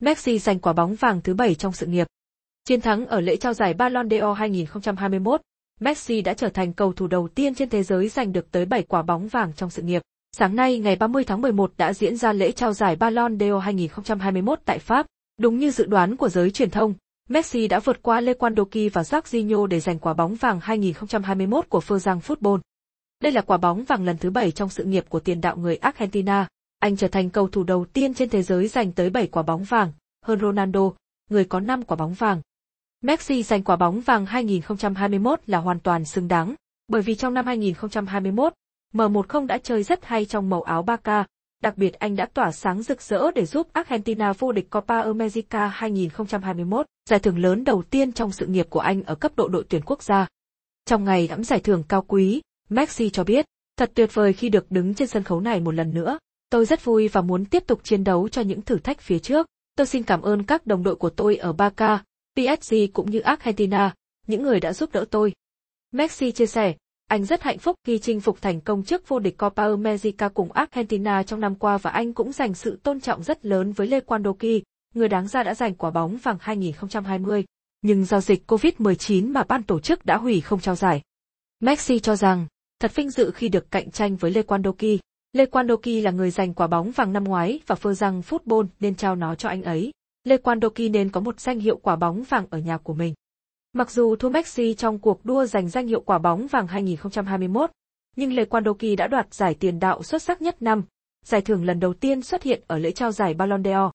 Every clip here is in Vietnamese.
Messi giành quả bóng vàng thứ bảy trong sự nghiệp. Chiến thắng ở lễ trao giải Ballon d'Or 2021, Messi đã trở thành cầu thủ đầu tiên trên thế giới giành được tới 7 quả bóng vàng trong sự nghiệp. Sáng nay ngày 30 tháng 11 đã diễn ra lễ trao giải Ballon d'Or 2021 tại Pháp. Đúng như dự đoán của giới truyền thông, Messi đã vượt qua Lewandowski và Jorginho để giành quả bóng vàng 2021 của Ferrang Football. Đây là quả bóng vàng lần thứ 7 trong sự nghiệp của tiền đạo người Argentina. Anh trở thành cầu thủ đầu tiên trên thế giới giành tới 7 quả bóng vàng, hơn Ronaldo, người có 5 quả bóng vàng. Messi giành quả bóng vàng 2021 là hoàn toàn xứng đáng, bởi vì trong năm 2021, M10 đã chơi rất hay trong màu áo Barca, đặc biệt anh đã tỏa sáng rực rỡ để giúp Argentina vô địch Copa America 2021, giải thưởng lớn đầu tiên trong sự nghiệp của anh ở cấp độ đội tuyển quốc gia. Trong ngày ngắm giải thưởng cao quý, Messi cho biết, thật tuyệt vời khi được đứng trên sân khấu này một lần nữa. Tôi rất vui và muốn tiếp tục chiến đấu cho những thử thách phía trước. Tôi xin cảm ơn các đồng đội của tôi ở Barca, PSG cũng như Argentina, những người đã giúp đỡ tôi. Messi chia sẻ, anh rất hạnh phúc khi chinh phục thành công trước vô địch Copa America cùng Argentina trong năm qua và anh cũng dành sự tôn trọng rất lớn với Lewandowski, người đáng ra đã giành quả bóng vàng 2020. Nhưng do dịch COVID-19 mà ban tổ chức đã hủy không trao giải. Messi cho rằng, thật vinh dự khi được cạnh tranh với Lewandowski. Lewandowski là người giành quả bóng vàng năm ngoái và phơ rằng football nên trao nó cho anh ấy. Lewandowski nên có một danh hiệu quả bóng vàng ở nhà của mình. Mặc dù thua Messi trong cuộc đua giành danh hiệu quả bóng vàng 2021, nhưng Lewandowski đã đoạt giải tiền đạo xuất sắc nhất năm, giải thưởng lần đầu tiên xuất hiện ở lễ trao giải Ballon d'Or.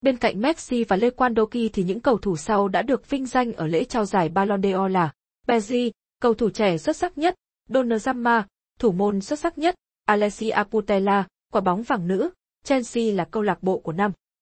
Bên cạnh Messi và Lewandowski thì những cầu thủ sau đã được vinh danh ở lễ trao giải Ballon d'Or là Pedri, cầu thủ trẻ xuất sắc nhất, Donnarumma, thủ môn xuất sắc nhất, Alessia Putella, quả bóng vàng nữ, Chelsea là câu lạc bộ của năm.